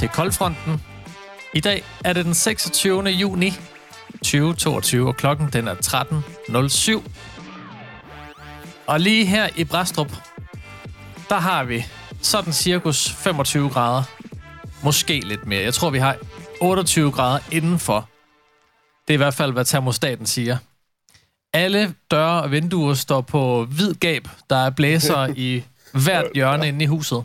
til Koldfronten. I dag er det den 26. juni 2022, og klokken den er 13.07. Og lige her i Brastrup, der har vi sådan cirkus 25 grader. Måske lidt mere. Jeg tror, vi har 28 grader indenfor. Det er i hvert fald, hvad termostaten siger. Alle døre og vinduer står på hvid gab. Der er blæser i hvert hjørne inde i huset.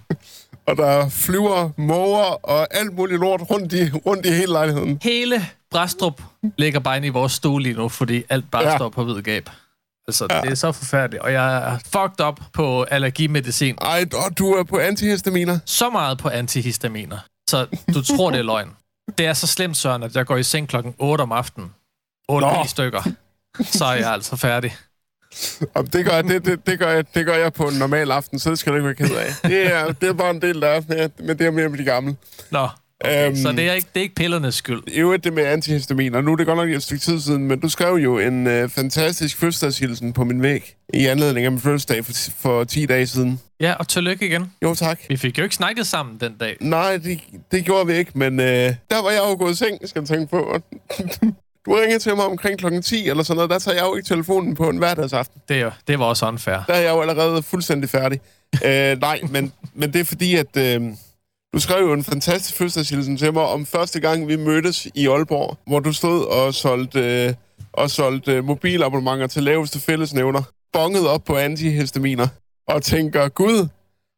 Og der flyver måger og alt muligt lort rundt i, rundt i hele lejligheden. Hele Brastrup ligger bare inde i vores stue lige nu, fordi alt bare ja. Står på hvid gab. Altså, ja. det er så forfærdeligt. Og jeg er fucked up på allergimedicin. Ej, og du er på antihistaminer. Så meget på antihistaminer. Så du tror, det er løgn. Det er så slemt, Søren, at jeg går i seng klokken 8 om aftenen. 8 Nå. stykker. Så er jeg altså færdig. Og det, gør, jeg- det, det, det, gør jeg, det gør jeg på en normal aften, så det skal du ikke være ked af. Det er, det er bare en del, der er med, det her med at blive gammel. Nå, okay. Øhm. så det er, ikke, det er ikke pillernes skyld. I øvrigt det med antihistamin, og nu er det godt nok et stykke tid siden, men du skrev jo en øh, fantastisk fødselsdagshilsen på min væg i anledning af min fødselsdag for, for 10 dage siden. Ja, og tillykke igen. Jo, tak. Vi fik jo ikke snakket sammen den dag. Nej, det, det gjorde vi ikke, men øh, der var jeg jo gået i seng, skal du tænke på. Du ringede til mig omkring klokken 10 eller sådan noget, der tager jeg jo ikke telefonen på en hverdagsaften. Det, er jo- det var også unfair. Der er jeg jo allerede fuldstændig færdig. øh, nej, men, men det er fordi, at øh, du skrev jo en fantastisk fødselsdagshilsen til mig om første gang, vi mødtes i Aalborg, hvor du stod og solgte, øh, og solgte øh, mobilabonnementer til laveste fællesnævner, bonget op på antihistaminer, og tænker, gud,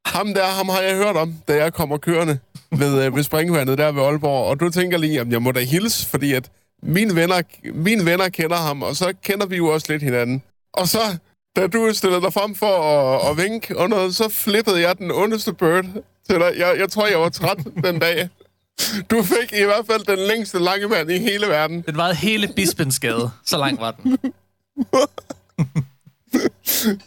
ham der, ham har jeg hørt om, da jeg kommer kørende ved, øh, ved springvandet der ved Aalborg. Og du tænker lige, at jeg må da hilse, fordi at mine venner, mine venner kender ham, og så kender vi jo også lidt hinanden. Og så, da du stillede dig frem for at, at vinke og noget, så flippede jeg den ondeste bird til dig. Jeg, jeg tror, jeg var træt den dag. Du fik i hvert fald den længste lange mand i hele verden. Den varede hele Bispensgade. Så lang var den.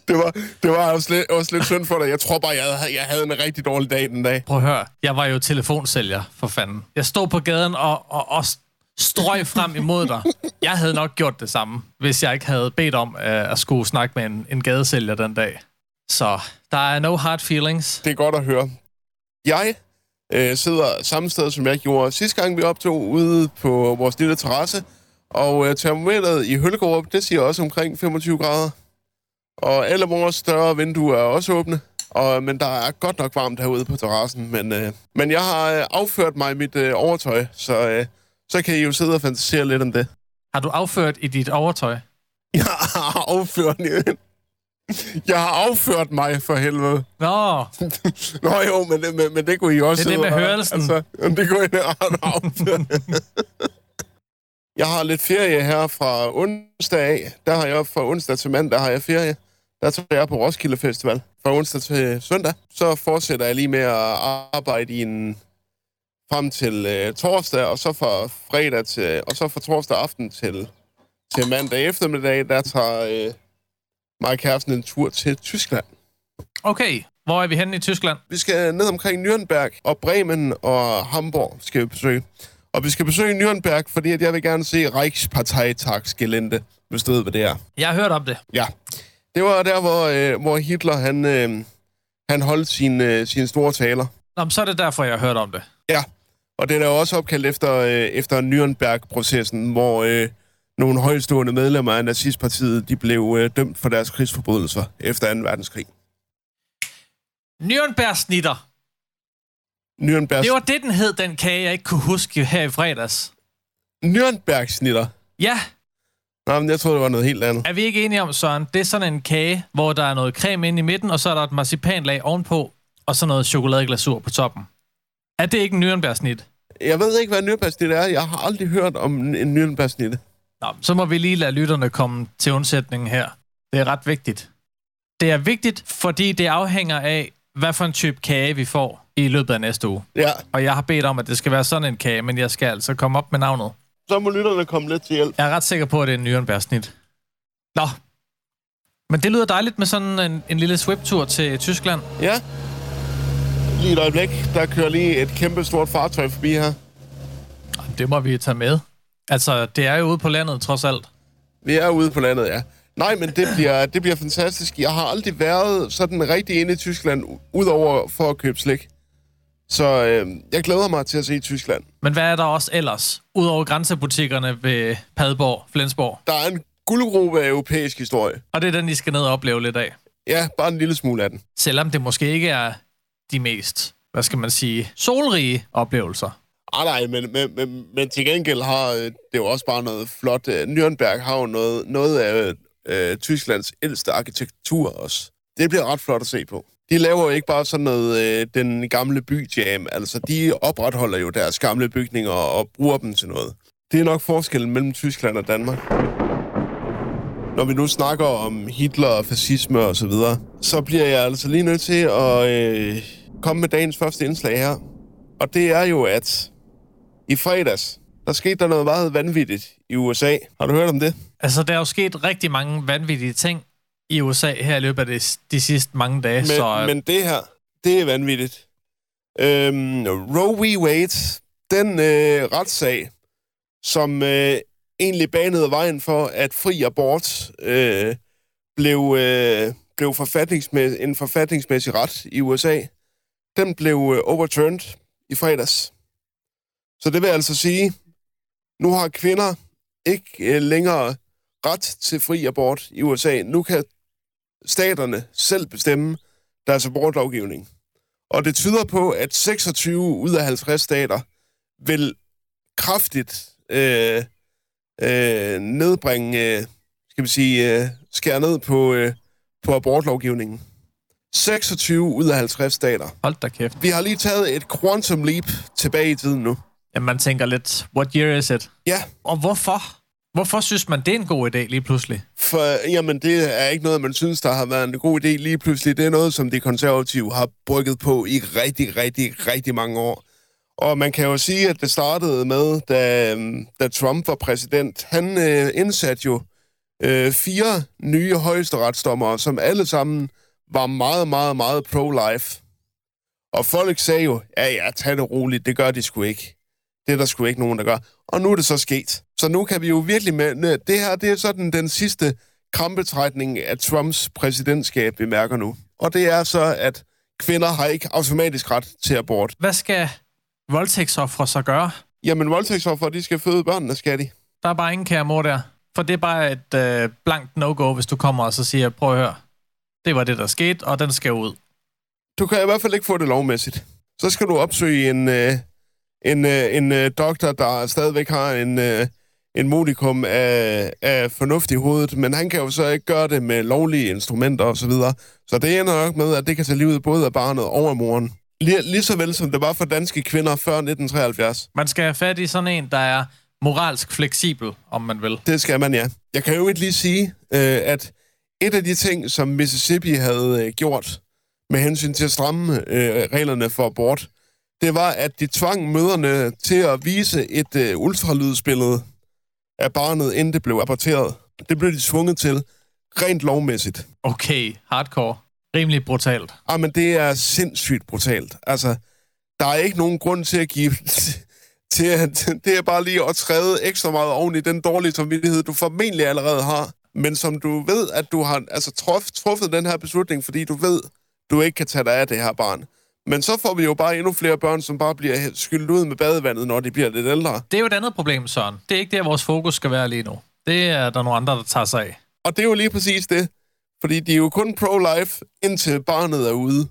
Det var, det var også, lidt, også lidt synd for dig. Jeg tror bare, jeg havde, jeg havde en rigtig dårlig dag den dag. Prøv at høre. Jeg var jo telefonsælger, for fanden. Jeg stod på gaden og, og, og strøg frem imod dig. Jeg havde nok gjort det samme, hvis jeg ikke havde bedt om uh, at skulle snakke med en, en gadesælger den dag. Så der er no hard feelings. Det er godt at høre. Jeg øh, sidder samme sted, som jeg gjorde sidste gang, vi optog, ude på vores lille terrasse. Og øh, termometeret i Høllegaard, det siger også omkring 25 grader. Og alle vores større vinduer er også åbne. Og, men der er godt nok varmt herude på terrassen. Men, øh, men jeg har øh, afført mig mit øh, overtøj, så, øh, så kan I jo sidde og fantasere lidt om det. Har du afført i dit overtøj? Jeg har afført... Jeg har afført mig for helvede. Nå, Nå jo, men, det- men, men det kunne I også Det er det med og- hørelsen. Altså, det kunne I afført. Jeg har lidt ferie her fra onsdag af. Der har jeg fra onsdag til mandag har jeg ferie. Der tager jeg på Roskilde Festival fra onsdag til søndag. Så fortsætter jeg lige med at arbejde i en frem til øh, torsdag, og så fra fredag til, og så fra torsdag aften til, til mandag eftermiddag, der tager øh, mig og kæresten en tur til Tyskland. okay. Hvor er vi henne i Tyskland? Vi skal ned omkring Nürnberg og Bremen og Hamburg skal vi besøge. Og vi skal besøge Nürnberg, fordi at jeg vil gerne se Reichsparteitagsgelände, hvis du ved, hvad det er. Jeg har hørt om det. Ja. Det var der, hvor, øh, hvor Hitler han, øh, han holdt sine øh, sin store taler. Nå, så er det derfor, jeg har hørt om det. Ja, og det er også opkaldt efter, øh, efter Nürnberg-processen, hvor øh, nogle højstående medlemmer af nazistpartiet de blev øh, dømt for deres krigsforbrydelser efter 2. verdenskrig. Nürnberg-snitter. Nürnberg, Det var det, den hed, den kage, jeg ikke kunne huske her i fredags. Nürnberg-snitter. Ja, Nå, men jeg troede, det var noget helt andet. er vi ikke enige om, Søren? Det er sådan en kage, hvor der er noget creme inde i midten, og så er der et marcipanlag ovenpå, og så noget chokoladeglasur på toppen. Er det ikke en Nürnberg-snit? Jeg ved ikke, hvad en Nürnberg-snit er. Jeg har aldrig hørt om en- en Nürnberg-snit. Nå, så må vi lige lade lytterne komme til undsætningen her. Det er ret vigtigt. Det er vigtigt, fordi det afhænger af, hvad for en type kage vi får i løbet af næste uge. Ja, Og jeg har bedt om, at det skal være sådan en kage, men jeg skal altså komme op med navnet. så må lytterne komme lidt til hjælp. Jeg er ret sikker på, at det er en Nürnberg-snit. Nå. Men det lyder dejligt med sådan en, en lille swip-tur til Tyskland. Ja. Lige et øjeblik. Der kører lige et kæmpe stort fartøj forbi her. Det må vi tage med. Altså, det er jo ude på landet, trods alt. Vi er ude på landet, ja. Nej, men det bliver, det bliver fantastisk. Jeg har aldrig været sådan rigtig inde i Tyskland, udover for at købe slik. Så øh, jeg glæder mig til at se Tyskland. Men hvad er der også ellers, udover grænsebutikkerne ved Padborg, Flensborg? Der er en guldgruppe af europæisk historie. Og det er den, I skal ned og opleve lidt af. Ja, bare en lille smule af den. Selvom det måske ikke er de mest, hvad skal man sige, solrige oplevelser. Ah, nej, men, men, men, men til gengæld har øh, det jo også bare noget flot. Øh, Nürnberg har jo noget, noget af øh, Tysklands ældste arkitektur også. Det bliver ret flot at se på. De laver jo ikke bare sådan noget, øh, den gamle byjam. Altså, de opretholder jo deres gamle bygninger og bruger dem til noget. Det er nok forskellen mellem Tyskland og Danmark. Når vi nu snakker om Hitler og fascisme og så videre, så bliver jeg altså lige nødt til at øh, komme med dagens første indslag her. Og det er jo, at i fredags, der skete der noget meget vanvittigt i USA. Har du hørt om det? Altså, der er jo sket rigtig mange vanvittige ting i USA her i løbet af de, de sidste mange dage. Men, så, men det her, det er vanvittigt. Øhm, Roe v. Wade, den øh, retssag, som øh, egentlig banede vejen for, at fri abort øh, blev, øh, blev forfatningsmæ- en forfatningsmæssig ret i USA, den blev øh, overturned i fredags. Så det vil altså sige, nu har kvinder ikke øh, længere ret til fri abort i USA. Nu kan staterne selv bestemme deres abortlovgivning. Og det tyder på, at 26 ud af 50 stater vil kraftigt øh, øh, nedbringe, øh, skal vi sige, øh, skære ned på, øh, på abortlovgivningen. 26 ud af 50 stater. Hold da kæft. Vi har lige taget et quantum leap tilbage i tiden nu. Jamen, man tænker lidt, what year is it? Ja, Og hvorfor? Hvorfor synes man, det er en god idé lige pludselig? for jamen, det er ikke noget, man synes, der har været en god idé lige pludselig. Det er noget, som de konservative har brygget på i rigtig, rigtig, rigtig mange år. Og man kan jo sige, at det startede med, da, da Trump var præsident. Han øh, indsatte jo øh, fire nye højesteretsdommere, som alle sammen var meget, meget, meget pro-life. Og folk sagde jo, ja, ja, tag det roligt, det gør de sgu ikke. Det er der sgu ikke nogen, der gør. Og nu er det så sket. Så nu kan vi jo virkelig med... Det her, det er sådan den sidste krampetrækning af Trumps præsidentskab, vi mærker nu. Og det er så, at kvinder har ikke automatisk ret til abort. Hvad skal voldtægtsoffre så gøre? Jamen, voldtægtsoffer, de skal føde børnene, skal de. Der er bare ingen kære mor der. For det er bare et øh, blankt no-go, hvis du kommer og så siger, prøv at høre, det var det, der skete, og den skal ud. Du kan i hvert fald ikke få det lovmæssigt. Så skal du opsøge en, øh, en, øh, en øh, doktor, der stadigvæk har en, øh, en modikum af, af fornuft i hovedet, men han kan jo så ikke gøre det med lovlige instrumenter osv. Så, videre. så det ender nok med, at det kan tage livet både af barnet og af moren. Lige, lige så vel som det var for danske kvinder før 1973. Man skal have fat i sådan en, der er moralsk fleksibel, om man vil. Det skal man, ja. Jeg kan jo ikke lige sige, øh, at et af de ting, som Mississippi havde øh, gjort med hensyn til at stramme øh, reglerne for abort, det var, at de tvang møderne til at vise et øh, ultralydsbillede af barnet, inden det blev aborteret. Det blev de tvunget til rent lovmæssigt. Okay, hardcore. Rimelig brutalt. Ah, men det er sindssygt brutalt. Altså, der er ikke nogen grund til at give... til at, det er bare lige at træde ekstra meget oven i den dårlige samvittighed, du formentlig allerede har, men som du ved, at du har altså, truff, truffet den her beslutning, fordi du ved, du ikke kan tage dig af det her barn. Men så får vi jo bare endnu flere børn, som bare bliver skyllet ud med badevandet, når de bliver lidt ældre. Det er jo et andet problem, Søren. Det er ikke der, vores fokus skal være lige nu. Det er der nogle andre, der tager sig af. Og det er jo lige præcis det. Fordi de er jo kun pro-life, indtil barnet er ude.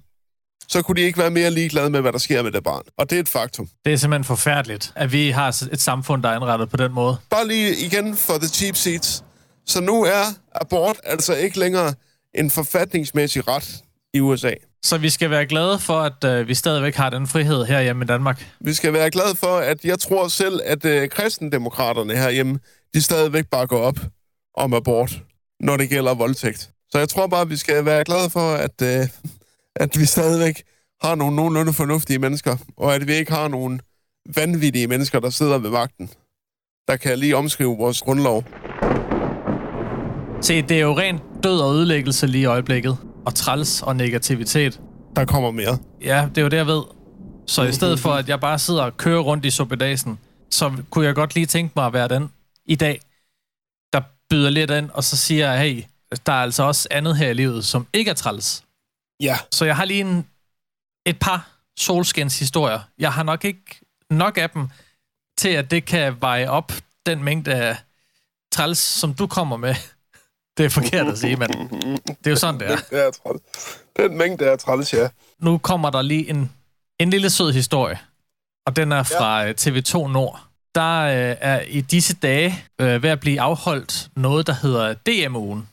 Så kunne de ikke være mere ligeglade med, hvad der sker med det barn. Og det er et faktum. Det er simpelthen forfærdeligt, at vi har et samfund, der er indrettet på den måde. Bare lige igen for the cheap seats. Så nu er abort altså ikke længere en forfatningsmæssig ret i USA. Så vi skal være glade for, at øh, vi stadigvæk har den frihed her hjemme i Danmark. Vi skal være glade for, at jeg tror selv, at øh, kristendemokraterne herhjemme, de stadigvæk bare går op om abort, når det gælder voldtægt. Så jeg tror bare, at vi skal være glade for, at, øh, at vi stadigvæk har nogle nogenlunde fornuftige mennesker, og at vi ikke har nogle vanvittige mennesker, der sidder ved magten, der kan lige omskrive vores grundlov. Se, det er jo rent død og ødelæggelse lige i øjeblikket. Og træls og negativitet. Der kommer mere. Ja, det er jo det, jeg ved. Så i stedet for, at jeg bare sidder og kører rundt i suppedasen, så kunne jeg godt lige tænke mig at være den i dag, der byder lidt ind, og så siger jeg, hey, der er altså også andet her i livet, som ikke er træls. Ja. Så jeg har lige en, et par solskenshistorier. Jeg har nok ikke nok af dem til, at det kan veje op den mængde af træls, som du kommer med. Det er forkert at sige, men det er jo sådan, det er. Det er træls. Den mængde er træls, ja. Nu kommer der lige en, en lille sød historie, og den er fra ja. TV2 Nord. Der øh, er i disse dage øh, ved at blive afholdt noget, der hedder DM-ugen.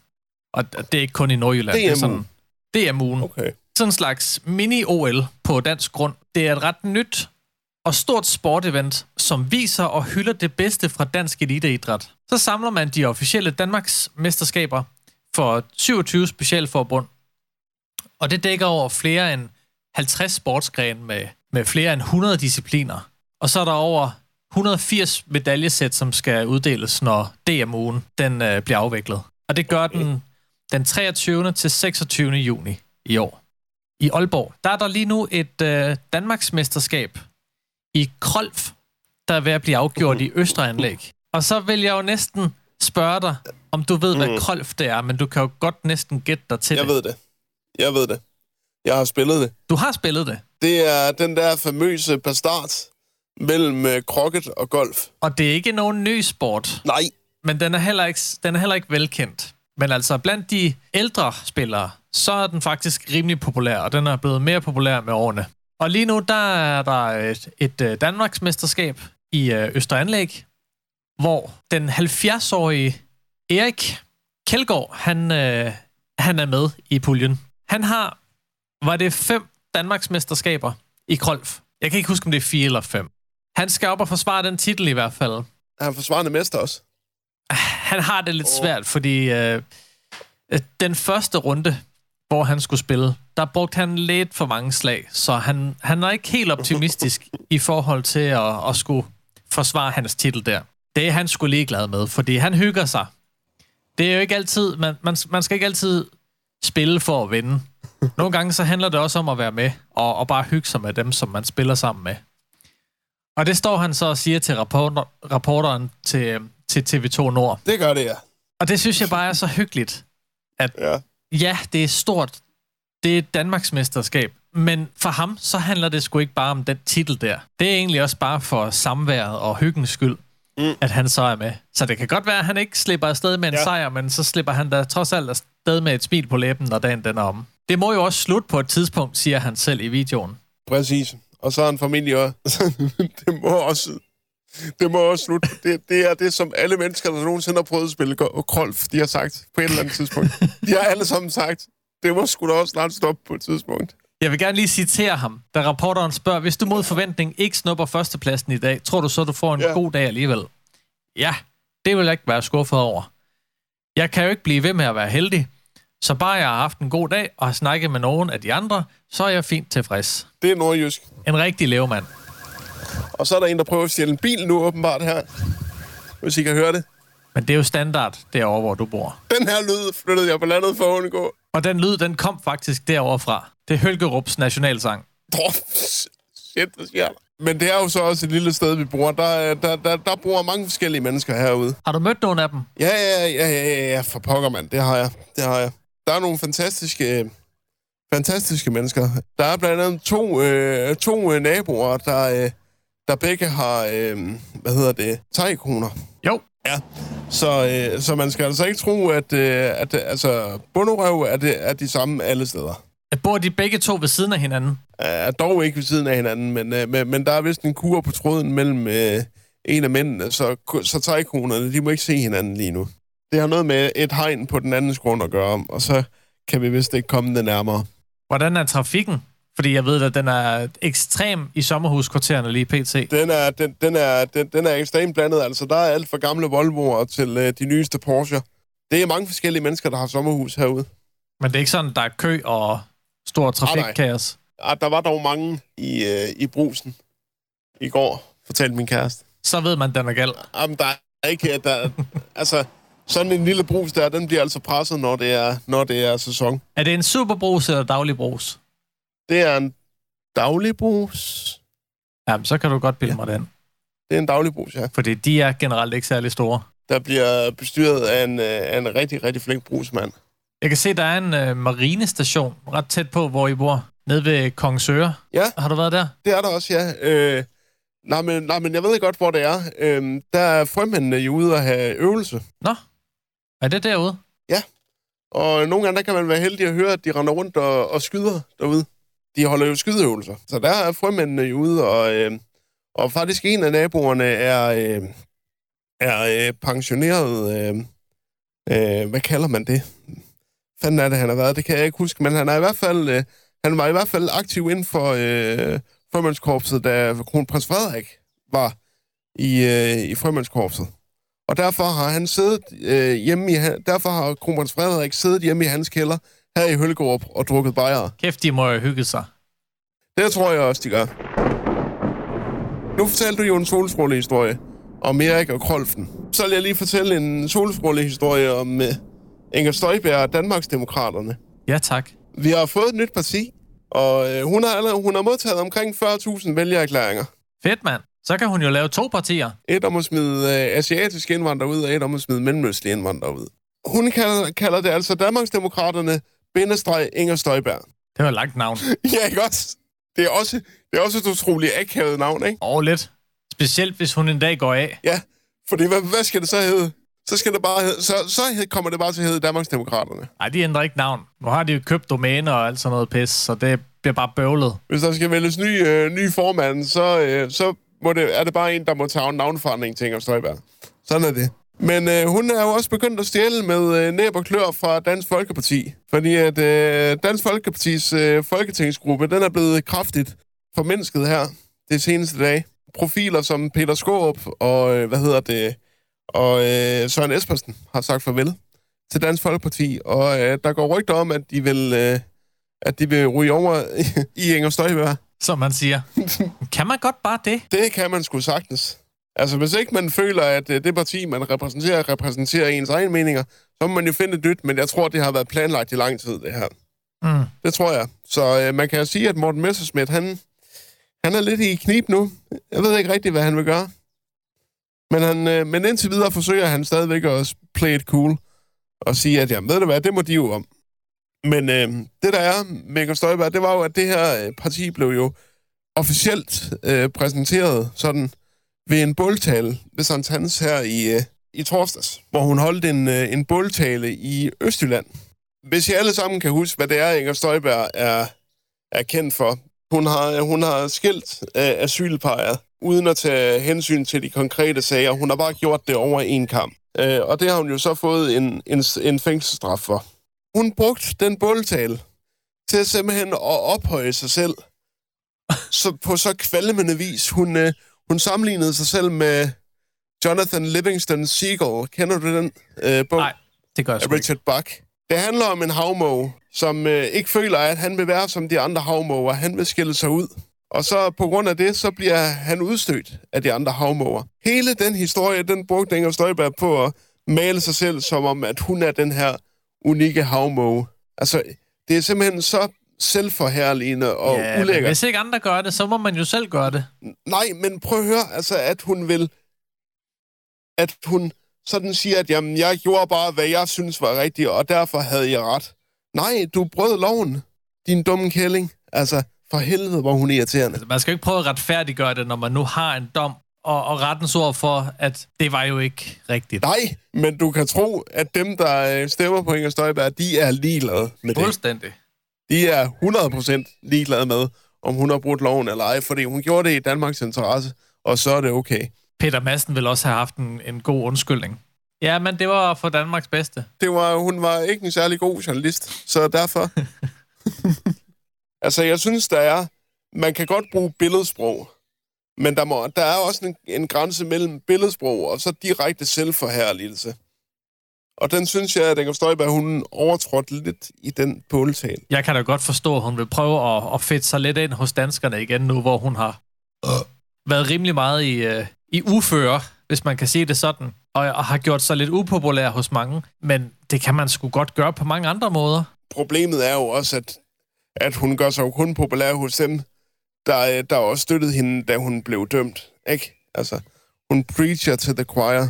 Og det er ikke kun i Nordjylland. Det er sådan DM-ugen. Okay. Sådan en slags mini-OL på dansk grund. Det er et ret nyt og stort sportevent, som viser og hylder det bedste fra dansk eliteidræt. Så samler man de officielle Danmarks mesterskaber for 27 specialforbund. Og det dækker over flere end 50 sportsgrene med, med flere end 100 discipliner. Og så er der over 180 medaljesæt, som skal uddeles, når DM-ugen den, øh, bliver afviklet. Og det gør den den 23. til 26. juni i år. I Aalborg, der er der lige nu et øh, Danmarksmesterskab i Krolf, der er ved at blive afgjort i Østeranlæg. Og så vil jeg jo næsten spørge dig, om du ved, hvad mm. Krolf det er, men du kan jo godt næsten gætte dig til Jeg det. ved det. Jeg ved det. Jeg har spillet det. Du har spillet det, Det er den der famøse bastard mellem øh, krokket og golf. og det er ikke nogen ny sport, Nej, men den er heller ikke, den er heller ikke velkendt. Men altså, blandt de ældre spillere, så er den faktisk rimelig populær, og den er blevet mere populær med årene. Og lige nu, der er der et, et øh, Danmarksmesterskab i øh, Østeranlæg, hvor den 70-årige Erik Kjeldgaard, han, øh, han er med i puljen. Han har, var det fem Danmarksmesterskaber i Krolf. Jeg kan ikke huske, om det er fire eller fem. Han skal op og forsvare den titel i hvert fald. han er forsvarende mester også. Han har det lidt svært, fordi øh, øh, den første runde, hvor han skulle spille, der brugte han lidt for mange slag, så han, han er ikke helt optimistisk i forhold til at, at skulle forsvare hans titel der. Det er han sgu ligeglad med, fordi han hygger sig. Det er jo ikke altid, man, man, man skal ikke altid spille for at vinde. Nogle gange så handler det også om at være med, og, og bare hygge sig med dem, som man spiller sammen med. Og det står han så og siger til rapporter, rapporteren til, til TV2 Nord. Det gør det, ja. Og det synes jeg bare er så hyggeligt. ja. Ja, det er stort. Det er et Danmarks mesterskab. Men for ham, så handler det sgu ikke bare om den titel der. Det er egentlig også bare for samværet og hyggens skyld, mm. at han så er med. Så det kan godt være, at han ikke slipper afsted med en ja. Sejr, men så slipper han da trods alt afsted med et smil på læben, når dagen den er om. Det må jo også slutte på et tidspunkt, siger han selv i videoen. Præcis. Og så er han formentlig også... det må også... Det må også slutte. Det, det er det, som alle mennesker, der nogensinde har prøvet at spille golf, de har sagt på et eller andet tidspunkt. De har alle sammen sagt, det må sgu da også snart stoppe på et tidspunkt. Jeg vil gerne lige citere ham, da rapporteren spørger, hvis du mod forventning ikke snupper førstepladsen i dag, tror du så, du får en. Ja. god dag alligevel? Ja, det vil jeg ikke være skuffet over. Jeg kan jo ikke blive ved med at være heldig, så bare jeg har haft en god dag og har snakket med nogen af de andre, så er jeg fint tilfreds. Det er nordjysk. En rigtig levemand. Og så er der en, der prøver at stjæle en bil nu åbenbart her. Hvis I kan høre det. Men det er jo standard derovre, hvor du bor. Den her lyd flyttede jeg på landet for at undgå. Og den lyd, den kom faktisk derovre fra. Det er Hølkerups nationalsang. Oh, shit, hvad sker der? Men det er jo så også et lille sted, vi bor. Der, er- der, der, der bor mange forskellige mennesker herude. Har du mødt nogle af dem? Ja, ja, ja, ja, ja, ja, for pokker, mand. Det har jeg. Det har jeg. Der er nogle fantastiske, fantastiske mennesker. Der er blandt andet to, øh, to øh, naboer, der, øh, der begge har, øh, hvad hedder det, tegkoner. Jo. Ja. Så, øh, så man skal altså ikke tro, at, øh, at altså, bunderøv er, det, er de samme alle steder. Bor de begge to ved siden af hinanden? Er dog ikke ved siden af hinanden, men, øh, men, men der er vist en kur på tråden mellem øh, en af mændene, så, så tegkonerne, de må ikke se hinanden lige nu. Det har noget med et hegn på den andens grund at gøre, og så kan vi vist ikke komme det nærmere. Hvordan er trafikken? Fordi jeg ved, at den er ekstrem i sommerhuskvartererne lige pt. Den er, den, den er, den, den er ekstremt blandet, altså der er alt fra gamle Volvoer til øh, de nyeste Porsche. Det er mange forskellige mennesker, der har sommerhus herude. Men det er ikke sådan, der er kø og stor trafikkaos. Ah, der var dog mange i, øh, i brusen i går, fortalte min kæreste. Så ved man, den er gal. Jamen, der er ikke... Der, altså, sådan en lille brus der, den bliver altså presset, når det er, når det er sæson. Er det en superbrus eller daglig brus? Det er en daglig brus. Jamen, så kan du godt bilde ja. mig den. Det er en daglig brus, ja. Fordi de er generelt ikke særlig store. Der bliver bestyret af en, øh, af en rigtig, rigtig flink brusmand. Jeg kan se, der er en øh, marinestation ret tæt på, hvor I bor. Nede ved Kongsøre. Ja. Har du været der? Det er der også, ja. Øh, nej, men, nej, men jeg ved godt, hvor det er. Øh, der er frømændene jo ude at have øvelse. Nå, er det derude? Og nogle gange der kan man være heldig at høre, at de render rundt og, og skyder derude. De holder jo skydeøvelser. Så der er frømændene jo ude, og, øh, og faktisk en af naboerne er, øh, er øh, pensioneret... Øh, øh, hvad kalder man det? Fanden er det, han har været? Det kan jeg ikke huske, men han er i hvert fald... Øh, han var i hvert fald aktiv inden for øh, frømandskorpset, da kronprins Frederik var i, øh, i frømandskorpset. Og derfor har han siddet øh, hjemme i, derfor har kronprins Frederik siddet hjemme i hans kælder her i Høllegaard og drukket bajere. Kæft, de må jo hygge sig. Det tror jeg også, de gør. Nu fortalte du jo en solstrålehistorie om Erik og Krolfen. Så vil jeg lige fortælle en solstrålehistorie om uh, Inger Støjberg og Danmarksdemokraterne. Ja, tak. Vi har fået et nyt parti, og øh, hun, har, allerede- hun har modtaget omkring 40.000 vælgererklæringer. Fedt, mand. Så kan hun jo lave to partier. Et om at smide øh, asiatiske indvandrere ud, og et om at smide mellemøstlige indvandrere ud. Hun kalder, kalder det altså Danmarksdemokraterne, bindestreg Inger Støjberg. Det var et langt navn. ja, ikke også? Det er også, det er også et utroligt akavet navn, ikke? Og lidt. Specielt, hvis hun en dag går af. Ja, fordi hvad, hvad skal det så hedde? Så skal det bare hedde, så, så kommer det bare til at hedde Danmarksdemokraterne. Nej, de ændrer ikke navn. Nu har de jo købt domæner og alt sådan noget pis, så det bliver bare bøvlet. Hvis der skal vælges ny, øh, ny formand, så, øh, så må det, er det bare en, der må tage en navnforandring til Inger Støjberg. Sådan er det. Men øh, hun er jo også begyndt at stjæle med øh, næb og klør fra Dansk Folkeparti. Fordi at øh, Dansk Folkepartis øh, folketingsgruppe, den er blevet kraftigt formindsket her det seneste dage. Profiler som Peter Skårup og, øh, hvad hedder det, og øh, Søren Espersen har sagt farvel til Dansk Folkeparti. Og øh, der går rygter om, at de vil, øh, at de vil ryge over i Inger Støjberg. Som man siger. kan man godt bare det? Det kan man sgu sagtens. Altså, hvis ikke man føler, at øh, det parti, man repræsenterer, repræsenterer ens egne meninger, så må man jo finde et nyt, men jeg tror, det har været planlagt i lang tid, det her. Mm. Det tror jeg. Så øh, man kan jo sige, at Morten Messerschmidt, han, han er lidt i knib nu. Jeg ved ikke rigtigt, hvad han vil gøre. Men, han, øh, men indtil videre forsøger han stadigvæk at play it cool og sige, at jamen, ved du hvad, det må de jo om. Men øh, det, der er med Inger Støjberg, det var jo, at det her øh, parti blev jo officielt øh, præsenteret sådan ved en båltale ved Sankt Hans her i, øh, i torsdags, hvor hun holdt en, øh, en båltale i Østjylland. Hvis I alle sammen kan huske, hvad det er, Inger Støjberg er, er kendt for. Hun har, hun har skilt øh, uden at tage hensyn til de konkrete sager. Hun har bare gjort det over en kamp. Øh, og det har hun jo så fået en, en, en fængselsstraf for. Hun brugte den båltale til simpelthen at ophøje sig selv så på så kvalmende vis. Hun, øh, hun sammenlignede sig selv med Jonathan Livingston Seagull. Kender du den øh, bog? Nej, det gør jeg ikke. Richard Buck. Det handler om en havmåge, som øh, ikke føler, at han vil være som de andre havmåger. Han vil skille sig ud. Og så på grund af det, så bliver han udstødt af de andre havmåger. Hele den historie, den brugte Inger Støjberg på at male sig selv som om, at hun er den her unikke havmåge. Altså, det er simpelthen så selvforherligende og Ja, men ulækkert. hvis ikke andre gør det, så må man jo selv gøre det. Nej, men prøv at høre, altså, at hun vil... At hun sådan siger, at jamen, jeg gjorde bare, hvad jeg synes var rigtigt, og derfor havde jeg ret. Nej, du brød loven, din dumme kælling. Altså, for helvede, hvor hun er irriterende. Man skal jo ikke prøve at retfærdiggøre det, når man nu har en dom og, og rettens ord for, at det var jo ikke rigtigt. Nej, men du kan tro, at dem, der øh, stemmer på Inger Støjberg, de er ligeglade med det. Fuldstændig. De er 100% ligeglade med, om hun har brudt loven eller ej, fordi hun gjorde det i Danmarks interesse, og så er det okay. Peter Madsen ville også have haft en, en god undskyldning. Ja, men det var for Danmarks bedste. det var, hun var ikke en særlig god journalist, så derfor... altså, jeg synes, der er... Man kan godt bruge billedsprog, men der, må, der er også en, en grænse mellem billedsprog og så direkte selvforherligelse. Og den synes jeg, at Inger Støjberg, hun overtrådte lidt i den båltale. Jeg kan da godt forstå, at hun vil prøve at, at fedte sig lidt ind hos danskerne igen nu, hvor hun har været rimelig meget i, uh, i uføre, hvis man kan sige det sådan, og, og har gjort sig lidt upopulær hos mange. Men det kan man sgu godt gøre på mange andre måder. Problemet er jo også, at, at hun gør sig jo kun populær hos dem, der, der også støttede hende, da hun blev dømt. Ikke? Altså, hun preacher to the choir.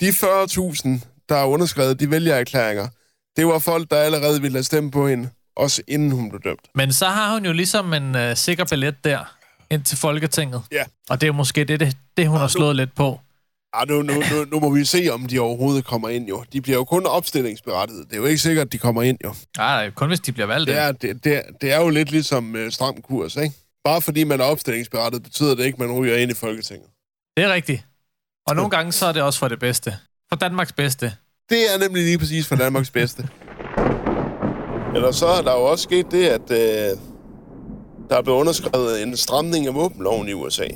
De 40.000, der har underskrevet de vælgererklæringer, det var folk, der allerede ville have stemt på hende. også inden hun blev dømt. Men så har hun jo ligesom en øh, sikker billet der ind til Folketinget. Ja. Og det er måske det, det, det hun har slået lidt på. Ah, nu, nu, nu, nu må vi se, om de overhovedet kommer ind, jo. De bliver jo kun opstillingsberettiget. Det er jo ikke sikkert, at de kommer ind, jo. Nej, kun hvis de bliver valgt. Det er, det, det, det er jo lidt ligesom øh, stram kurs, ikke? Bare fordi man er opstillingsberettiget, betyder det ikke, at man ryger ind i Folketinget. Det er rigtigt. Og nogle gange så er det også for det bedste. For Danmarks bedste. Det er nemlig lige præcis for Danmarks bedste. Eller så er der jo også sket det, at øh, der er blevet underskrevet en stramning af våbenloven i USA.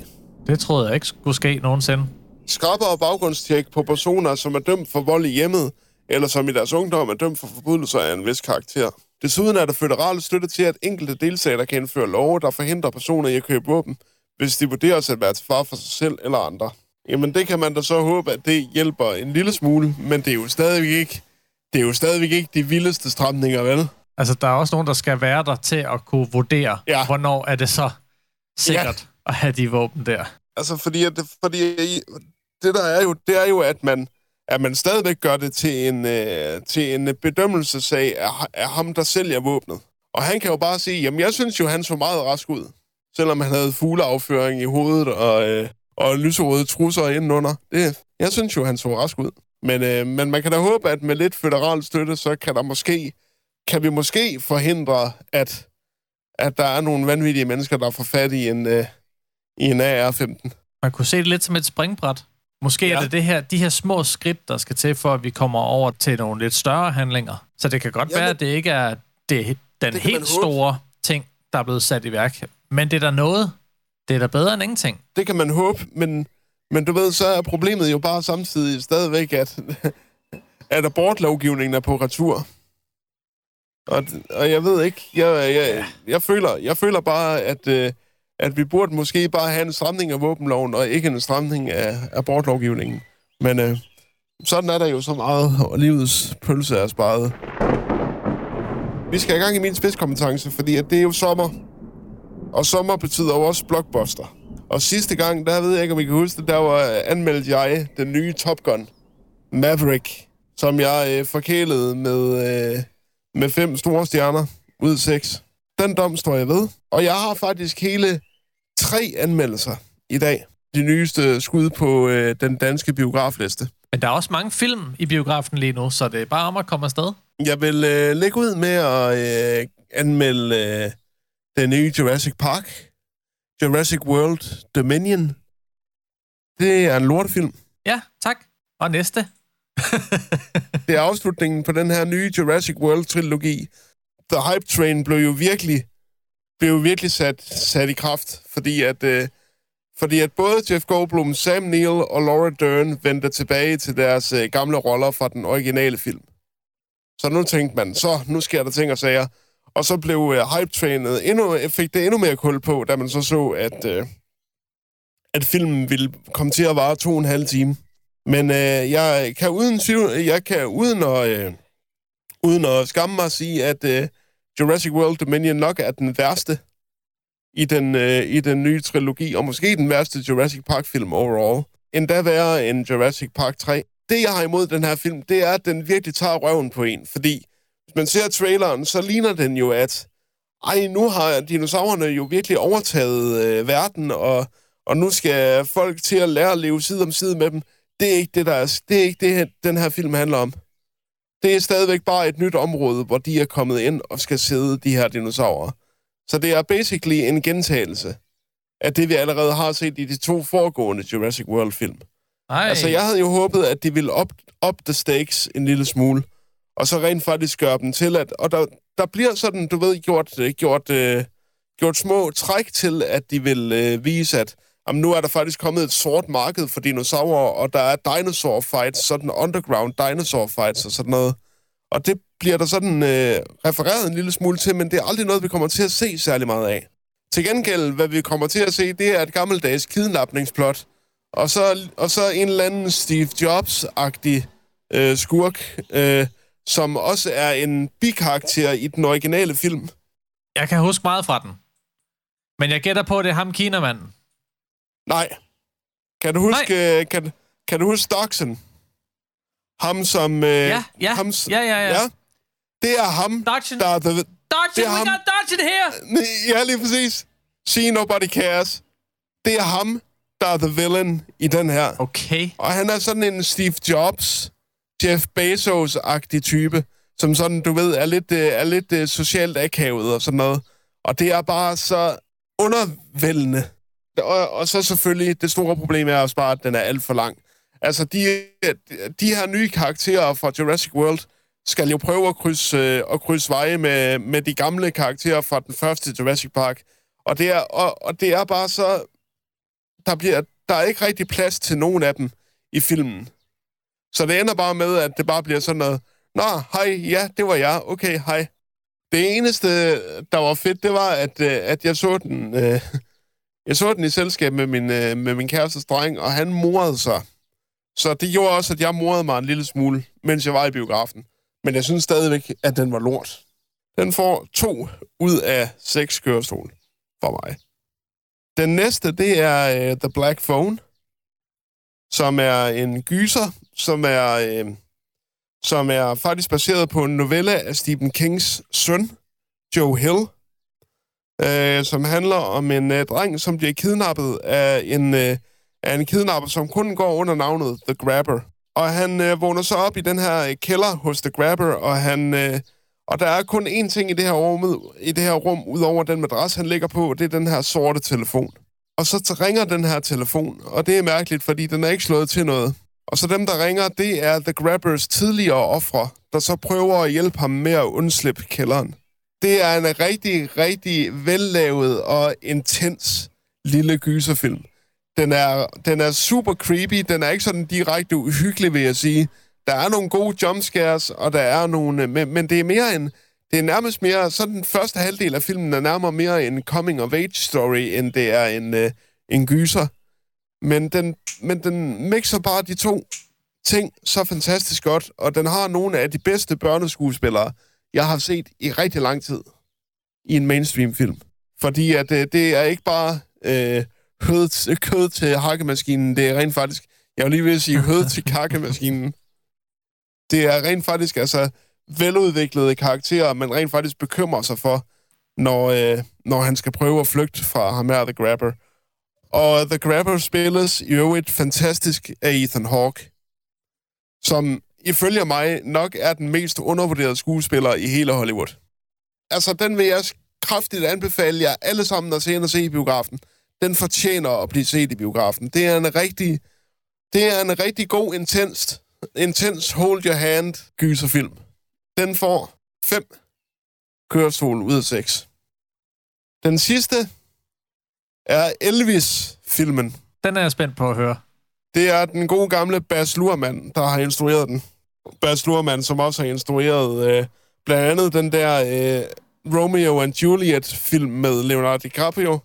Det troede jeg ikke skulle ske nogensinde. Skrappere baggrundstjek på personer, som er dømt for vold i hjemmet, eller som i deres ungdom er dømt for forbrydelser af en vis karakter. Desuden er der federal støtte til, at enkelte delstater kan indføre love, der forhindrer personer i at købe våben, hvis de vurderes at være til far for sig selv eller andre. Jamen det kan man da så håbe, at det hjælper en lille smule, men det er jo stadigvæk ikke, det er jo stadigvæk ikke de vildeste stramninger, vel? Altså, der er også nogen, der skal være der til at kunne vurdere, Ja. hvornår er det så sikkert at have de våben der. Altså, fordi, at det, fordi det der er jo, det er jo, at man, at man stadigvæk gør det til en, øh, til en bedømmelsesag af, af ham, der sælger våbnet. Og han kan jo bare sige, jamen jeg synes jo, han så meget rask ud. Selvom han havde fugleafføring i hovedet og, øh, og lyserøde trusser indenunder. Det, jeg synes jo, han så rask ud. Men, øh, men man kan da håbe, at med lidt federal støtte, så kan der måske, kan vi måske forhindre, at, at der er nogle vanvittige mennesker, der får fat i en, øh, i en AR-15. Man kunne se det lidt som et springbræt. Måske ja. Er det, det her, de her små skridt, der skal til, for at vi kommer over til nogle lidt større handlinger. Så det kan godt Jamen, være, at det ikke er det, den det helt store ting, der er blevet sat i værk. Men det er der noget. Det er da bedre end ingenting. det kan man håbe, men, men du ved, så er problemet jo bare samtidig stadigvæk, at, at abortlovgivningen er på retur. Og, og jeg ved ikke, jeg, jeg, jeg, føler, jeg føler bare, at, øh, at vi burde måske bare have en stramning af våbenloven, og ikke en stramning af abortlovgivningen. Men øh, sådan er der jo så meget, og livets pølse er sparet. Vi skal i gang i min spidskompetence, fordi at det er jo sommer. Og sommer betyder jo også blockbuster. Og sidste gang, der ved jeg ikke, om I kan huske det, der var øh, anmeldt jeg den nye Top Gun, Maverick, som jeg øh, forkælede med, øh, med fem store stjerner ud af seks. Den dom står jeg ved. Og jeg har faktisk hele tre anmeldelser i dag. De nyeste skud på øh, den danske biografliste. Men der er også mange film i biografen lige nu, så det er bare om at komme afsted. Jeg vil øh, lægge ud med at øh, anmelde øh, den nye Jurassic Park. Jurassic World Dominion. Det er en lortefilm. Ja, tak. Og næste. Det er afslutningen på den her nye Jurassic World-trilogi. The Hype Train blev jo virkelig, blev jo virkelig sat, sat i kraft, fordi at, øh, fordi at både Jeff Goldblum, Sam Neill og Laura Dern vendte tilbage til deres øh, gamle roller fra den originale film. Så nu tænkte man, så nu sker der ting og sager. Og så blev øh, Hype Trainet endnu, fik det endnu mere kul på, da man så så, at, øh, at filmen ville komme til at vare to og en halv time. Men øh, jeg kan uden tvivl, jeg kan uden at, øh, uden at skamme mig sige, at øh, Jurassic World Dominion nok er den værste i den, øh, i den nye trilogi, og måske den værste Jurassic Park-film overall. Endda værre end Jurassic Park 3. Det, jeg har imod den her film, det er, at den virkelig tager røven på en, fordi hvis man ser traileren, så ligner den jo, at ej, nu har dinosaurerne jo virkelig overtaget øh, verden, og, og nu skal folk til at lære at leve side om side med dem. Det er ikke det, der er, det er ikke det, den her film handler om. Det er stadigvæk bare et nyt område, hvor de er kommet ind og skal sidde, de her dinosaurer. Så det er basically en gentagelse af det, vi allerede har set i de to foregående Jurassic World-film. Altså, jeg havde jo håbet, at de ville op, op the stakes en lille smule, og så rent faktisk gøre dem til, at... Og der, der bliver sådan, du ved, gjort, øh, gjort, øh, gjort små træk til, at de vil øh, vise, at jamen, nu er der faktisk kommet et sort marked for dinosaurer, og der er dinosaur fights, sådan underground dinosaur fights og sådan noget. Og det bliver der sådan øh, refereret en lille smule til, men det er aldrig noget, vi kommer til at se særlig meget af. Til gengæld, hvad vi kommer til at se, det er et gammeldags kidnapningsplot, og så, og så en eller anden Steve Jobs-agtig øh, skurk, øh, som også er en bikarakter i den originale film. jeg kan huske meget fra den. Men jeg gætter på, at det er ham, kinamanden. Nej. Kan du huske, øh, kan, kan du huske Stockson? Ham som... Øh, Ja, ja, ham, ja, ja, ja. ja. Det er ham, Dodgen. der er the, dodge Det er we ham. got dodge it here! Ja, lige præcis. See Nobody Cares. Det er ham, der er the villain i den her. Okay. Og han er sådan en Steve Jobs, Jeff Bezos-agtig type, som sådan, du ved, er lidt, øh, er lidt øh, socialt akavet og sådan noget. Og det er bare så undervældende. Og, og så selvfølgelig, det store problem er også bare, at den er alt for lang. Altså, de, de her nye karakterer fra Jurassic World skal jo prøve at krydse, øh, at krydse veje med, med de gamle karakterer fra den første Jurassic Park. Og det er, og, og det er bare så... Der, bliver, der er ikke rigtig plads til nogen af dem i filmen. Så det ender bare med, at det bare bliver sådan noget, Nå, hej, ja, det var jeg, okay, hej. Det eneste, der var fedt, det var, at, øh, at jeg så den... Øh, jeg så den i selskab med min, øh, med min kærestes dreng, og han morede sig. Så det gjorde også, at jeg morede mig en lille smule, mens jeg var i biografen. Men jeg synes stadigvæk, at den var lort. Den får to ud af seks kørestol for mig. Den næste, det er uh, The Black Phone, som er en gyser, som er, øh, som er faktisk baseret på en novelle af Stephen Kings søn, Joe Hill, øh, som handler om en øh, dreng, som bliver kidnappet af en, øh, af en kidnapper, som kun går under navnet The Grabber. Og han øh, vågner så op i den her øh, kælder hos The Grabber, og han... Øh, og der er kun én ting i det her rum, i det her rum udover den madras, han ligger på, det er den her sorte telefon. Og så ringer den her telefon, og det er mærkeligt, fordi den er ikke slået til noget. Og så dem, der ringer, det er The Grabbers tidligere ofre, der så prøver at hjælpe ham med at undslippe kælderen. Det er en rigtig, rigtig vellavet og intens lille gyserfilm. Den er, den er super creepy, den er ikke sådan direkte uhyggelig, vil jeg sige. Der er nogle gode jumpscares, og der er nogle... Øh, men, men det er mere en... Det er nærmest mere... Så den første halvdel af filmen er nærmere mere en coming-of-age-story, end det er en, øh, en gyser. Men den, men den mixer bare de to ting så fantastisk godt, og den har nogle af de bedste børneskuespillere, jeg har set i rigtig lang tid i en mainstream-film. Fordi at øh, det er ikke bare øh, hød, kød til hakkemaskinen, det er rent faktisk... Jeg vil lige vil sige hød til kakkemaskinen. Det er rent faktisk altså veludviklede karakterer, man rent faktisk bekymrer sig for, når, øh, når han skal prøve at flygte fra ham her, The Grabber. Og The Grabber spilles i øvrigt fantastisk af Ethan Hawke, som ifølge mig nok er den mest undervurderede skuespiller i hele Hollywood. Altså, den vil jeg kraftigt anbefale jer alle sammen at se ind og se i biografen. Den fortjener at blive set i biografen. Det er en rigtig, det er en rigtig god, intens, intens hold your hand gyserfilm. Den får 5 kørestol ud af 6. Den sidste er Elvis-filmen. Den er jeg spændt på at høre. Det er den gode gamle Bas Luhrmann, der har instrueret den. Bas Luhrmann, som også har instrueret øh, blandt andet den der øh, Romeo and Juliet-film med Leonardo DiCaprio.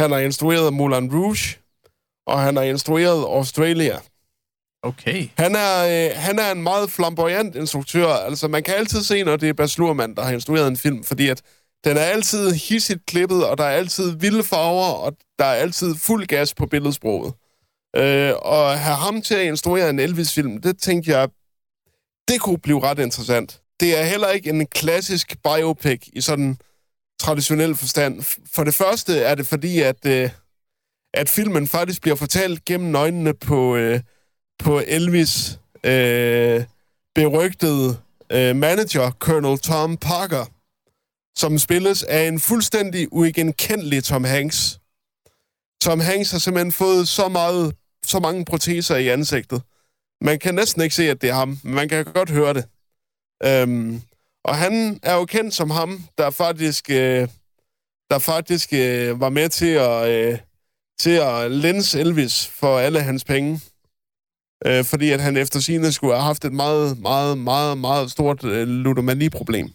Han har instrueret Moulin Rouge, og han har instrueret Australia. Okay. Han er, øh, han er en meget flamboyant instruktør. Altså, man kan altid se, når det er Bas Luhrmann, der har instrueret en film, fordi at den er altid hissigt klippet, og der er altid vilde farver, og der er altid fuld gas på billedsproget. Øh, og at have ham til at instruere en Elvis-film, det tænkte jeg, det kunne blive ret interessant. Det er heller ikke en klassisk biopic i sådan traditionel forstand. For det første er det fordi, at, øh, at filmen faktisk bliver fortalt gennem øjnene på, øh, på Elvis øh, berygtede øh, manager, Colonel Tom Parker, som spilles af en fuldstændig uigenkendelig Tom Hanks. Tom Hanks har simpelthen fået så meget, så mange proteser i ansigtet. Man kan næsten ikke se, at det er ham, men man kan godt høre det. Øhm, og han er jo kendt som ham, der faktisk, øh, der faktisk øh, var med til at, øh, til at lense Elvis for alle hans penge. Øh, fordi at han efter sine skulle have haft et meget, meget, meget, meget stort øh, ludomani-problem.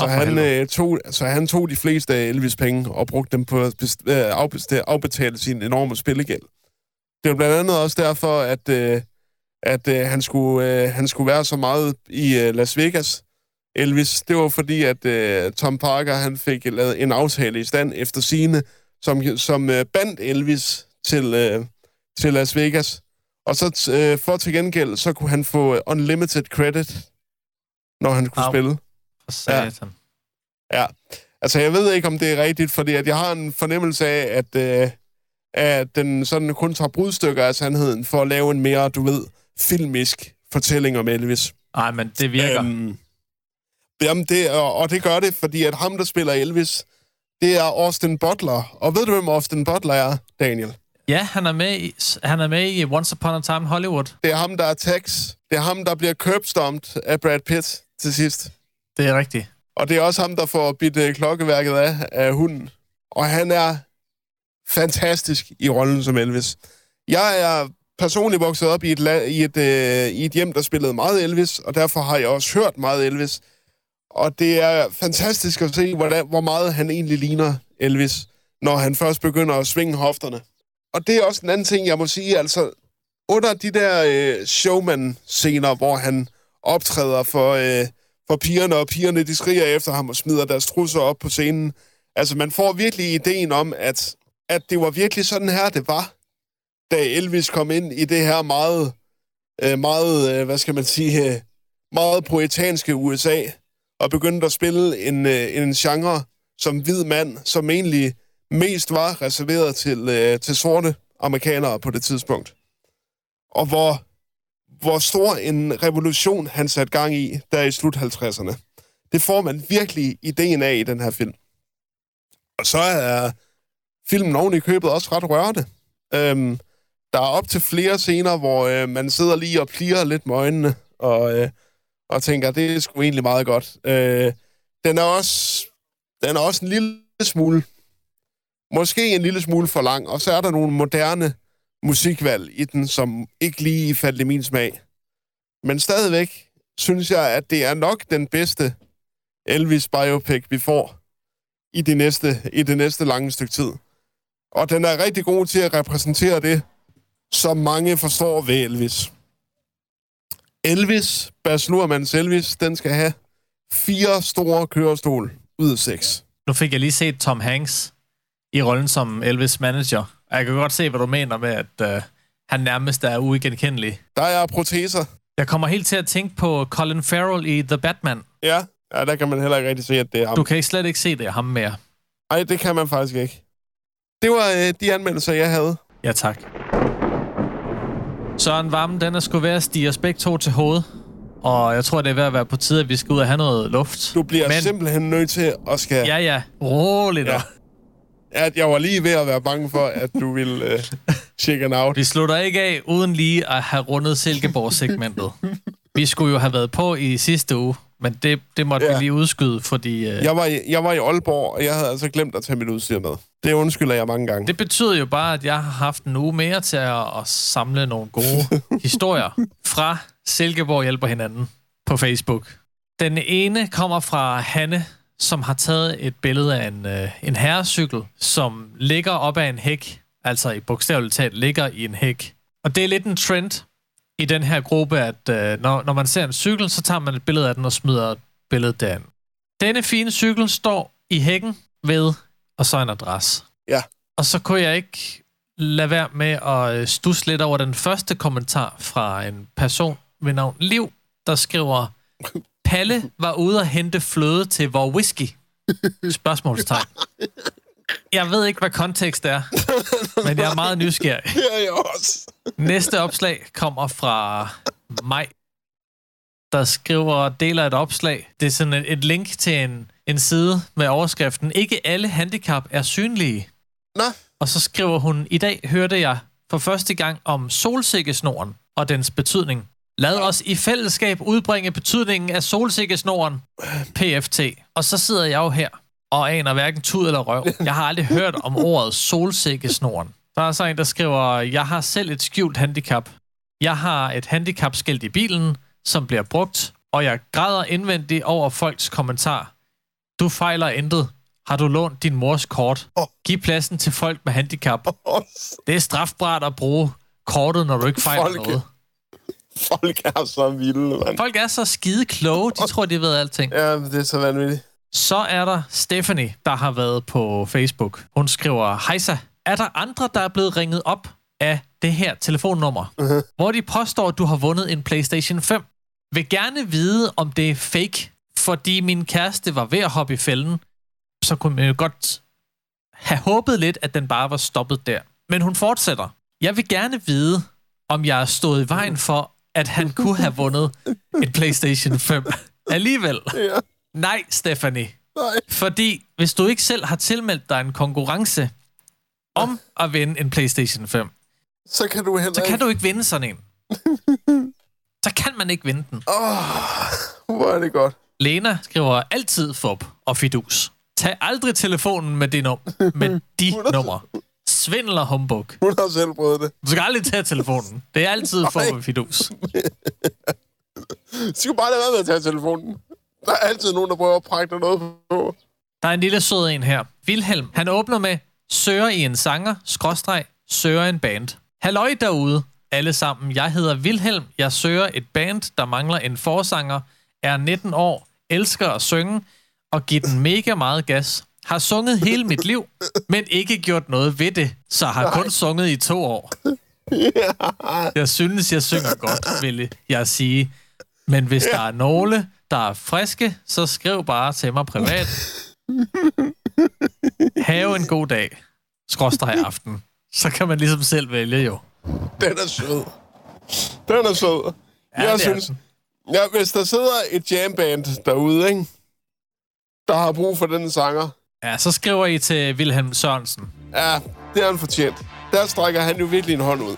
Så, for han, øh, tog, så han tog de fleste af Elvis' penge og brugte dem på at best, øh, afbetale, afbetale sin enorme spillegæld. Det var blandt andet også derfor, at, øh, at øh, han, skulle, øh, han skulle være så meget i øh, Las Vegas, Elvis. Det var fordi, at øh, Tom Parker han fik lavet en aftale i stand efter sine, som, som øh, bandt Elvis til, øh, til Las Vegas. Og så øh, for til gengæld, så kunne han få unlimited credit, når han skulle Au. spille. For satan. Ja. Altså, jeg ved ikke, om det er rigtigt, fordi at jeg har en fornemmelse af, at, øh, at den sådan kun tager brudstykker af sandheden for at lave en mere, du ved, filmisk fortælling om Elvis. Nej, men det virker. Øhm, jamen, det, og, og det gør det, fordi at ham, der spiller Elvis, det er Austin Butler. Og ved du, hvem Austin Butler er, Daniel? Ja, han er med i, han er med i Once Upon a Time Hollywood. Det er ham, der er Tex. Det er ham, der bliver curbstomped af Brad Pitt til sidst. Det er rigtigt. Og det er også ham, der får bidt øh, klokkeværket af, af hunden. Og han er fantastisk i rollen som Elvis. Jeg er personligt vokset op i et, la- i, et, øh, i et hjem, der spillede meget Elvis, og derfor har jeg også hørt meget Elvis. Og det er fantastisk at se, hvordan, hvor meget han egentlig ligner Elvis, når han først begynder at svinge hofterne. Og det er også en anden ting, jeg må sige, altså under de der øh, showman-scener, hvor han optræder for, øh, for pigerne, og pigerne de skriger efter ham og smider deres trusser op på scenen. Altså man får virkelig ideen om, at, at det var virkelig sådan her, det var, da Elvis kom ind i det her meget, øh, meget øh, hvad skal man sige, øh, meget poetanske USA, og begyndte at spille en, øh, en genre som hvid mand, som egentlig mest var reserveret til, øh, til sorte amerikanere på det tidspunkt. Og hvor, hvor stor en revolution han satte gang i, der i slut 50'erne. Det får man virkelig ideen af i den her film. Og så er filmen oven i købet også ret rørende. Øhm, der er op til flere scener, hvor øh, man sidder lige og plier lidt med øjnene, og, øh, og tænker, det er sgu egentlig meget godt. Øh, den er også den er også en lille smule, måske en lille smule for lang, og så er der nogle moderne musikvalg i den, som ikke lige faldt i min smag. Men stadigvæk synes jeg, at det er nok den bedste Elvis biopic, vi får i det næste, i det næste lange stykke tid. Og den er rigtig god til at repræsentere det, som mange forstår ved Elvis. Elvis, Bas Lurmans Elvis, den skal have fire store kørestol ud af seks. Nu fik jeg lige set Tom Hanks i rollen som Elvis manager. Og jeg kan godt se, hvad du mener med, at uh, han nærmest er uigenkendelig. Der er proteser. Jeg kommer helt til at tænke på Colin Farrell i The Batman. Ja, ja der kan man heller ikke rigtig se, at det er ham. Du kan ikke slet ikke se det er ham mere. Nej, det kan man faktisk ikke. Det var øh, de anmeldelser, jeg havde. Ja, tak. Søren Varmen, den er sgu ved at stige os begge to til hovedet. Og jeg tror, det er ved at være på tide, at vi skal ud og have noget luft. Du bliver Men- Men... simpelthen nødt til at skal... Ja, ja. Roligt ja. At jeg var lige ved at være bange for, at du ville øh, chicken out. Vi slutter ikke af, uden lige at have rundet Silkeborg-segmentet. vi skulle jo have været på i sidste uge, men det, det måtte. Ja. vi lige udskyde, fordi... Øh, Jeg var, i, jeg var i Aalborg, og jeg havde altså glemt at tage mit udstyr med. Det undskylder jeg mange gange. Det betyder jo bare, at jeg har haft en uge mere til at, at samle nogle gode historier fra Silkeborg hjælper hinanden på Facebook. Den ene kommer fra Hanne, som har taget et billede af en, øh, en herrecykel, som ligger op ad en hæk, altså i bogstaveligt talt ligger i en hæk. Og det er lidt en trend i den her gruppe, at øh, når, når man ser en cykel, så tager man et billede af den og smider billedet derind. Denne fine cykel står i hækken ved, og så en adresse. Ja. Og så kunne jeg ikke lade være med at øh, stusse lidt over den første kommentar fra en person ved navn Liv, der skriver, Palle var ude at hente fløde til vor whisky. Spørgsmålstegn. Jeg ved ikke, hvad kontekst er, men jeg er meget nysgerrig. Er jeg også. Næste opslag kommer fra mig, der skriver deler et opslag. Det er sådan et, et link til en, en side med overskriften Ikke alle handicap er synlige. Nå, Og så skriver hun, i dag hørte jeg for første gang om solsikkesnoren og dens betydning. Lad os i fællesskab udbringe betydningen af solsikkesnoren, PFT. Og så sidder jeg jo her og aner hverken tud eller røv. Jeg har aldrig hørt om ordet solsikkesnoren. Der er så en, der skriver, jeg har selv et skjult handicap. Jeg har et handicapskilt i bilen, som bliver brugt, og jeg græder indvendigt over folks kommentar. Du fejler intet. Har du lånt din mors kort? Giv pladsen til folk med handicap. Det er strafbart at bruge kortet, når du ikke fejler Folk- noget. folk er så vilde, mand. Folk er så skide kloge, de tror, de ved alting. Ja, det er så vanvittigt. Så er der Stephanie, der har været på Facebook. Hun skriver, Hejsa, er der andre, der er blevet ringet op af det her telefonnummer, uh-huh. hvor de påstår, at du har vundet en PlayStation 5? Vil gerne vide, om det er fake, fordi min kæreste var ved at hoppe i fælden, så kunne man jo godt have håbet lidt, at den bare var stoppet der. Men hun fortsætter. Jeg vil gerne vide, om jeg er stået i vejen for, at han kunne have vundet en PlayStation 5 alligevel. Ja. Nej, Stephanie. Nej. Fordi hvis du ikke selv har tilmeldt dig en konkurrence om at vinde en PlayStation 5, Så kan du heller så kan ikke... du ikke vinde sådan en. Så kan man ikke vinde den. Åh, hvor er det godt. Lena skriver altid fup og fidus. Tag aldrig telefonen med det num- med de nummer. Svindel og humbug. Hun har selv prøvet det. Du skal aldrig tage telefonen. Det er altid fup og fidus. Så skal bare lade være med at tage telefonen. Der er altid nogen, der prøver at dig noget på. Der er en lille sød en her. Vilhelm, han åbner med, søger i en sanger, skråstreg, søger en band. Halløj derude, alle sammen. Jeg hedder Vilhelm. Jeg søger et band, der mangler en forsanger, er 19 år, elsker at synge og give den mega meget gas. Har sunget hele mit liv, men ikke gjort noget ved det, så har kun sunget i to år. Jeg synes, jeg synger godt, vil jeg sige. Men hvis der er nogle, der er friske, så skriv bare til mig privat. Have en god dag. Skråstreg aften. Så kan man ligesom selv vælge jo. Den er sød. Den er sød. Ja, jeg synes... Ja, hvis der sidder et jamband derude, ikke? Der har brug for den sanger. Ja, så skriver I til Wilhelm Sørensen. Ja, det er han fortjent. Der strækker han jo virkelig en hånd ud.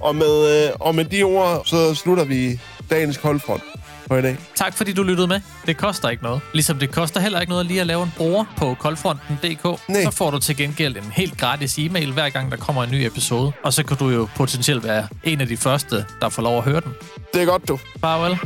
Og med, øh, og med de ord, så slutter vi dagens koldfront for i dag. Tak fordi du lyttede med. Det koster ikke noget. Ligesom det koster heller ikke noget lige at lave en bruger på koldfronten.dk. Nej. Så får du til gengæld en helt gratis e-mail hver gang, der kommer en ny episode. Og så kan du jo potentielt være en af de første, der får lov at høre den. Det er godt, du. Farvel.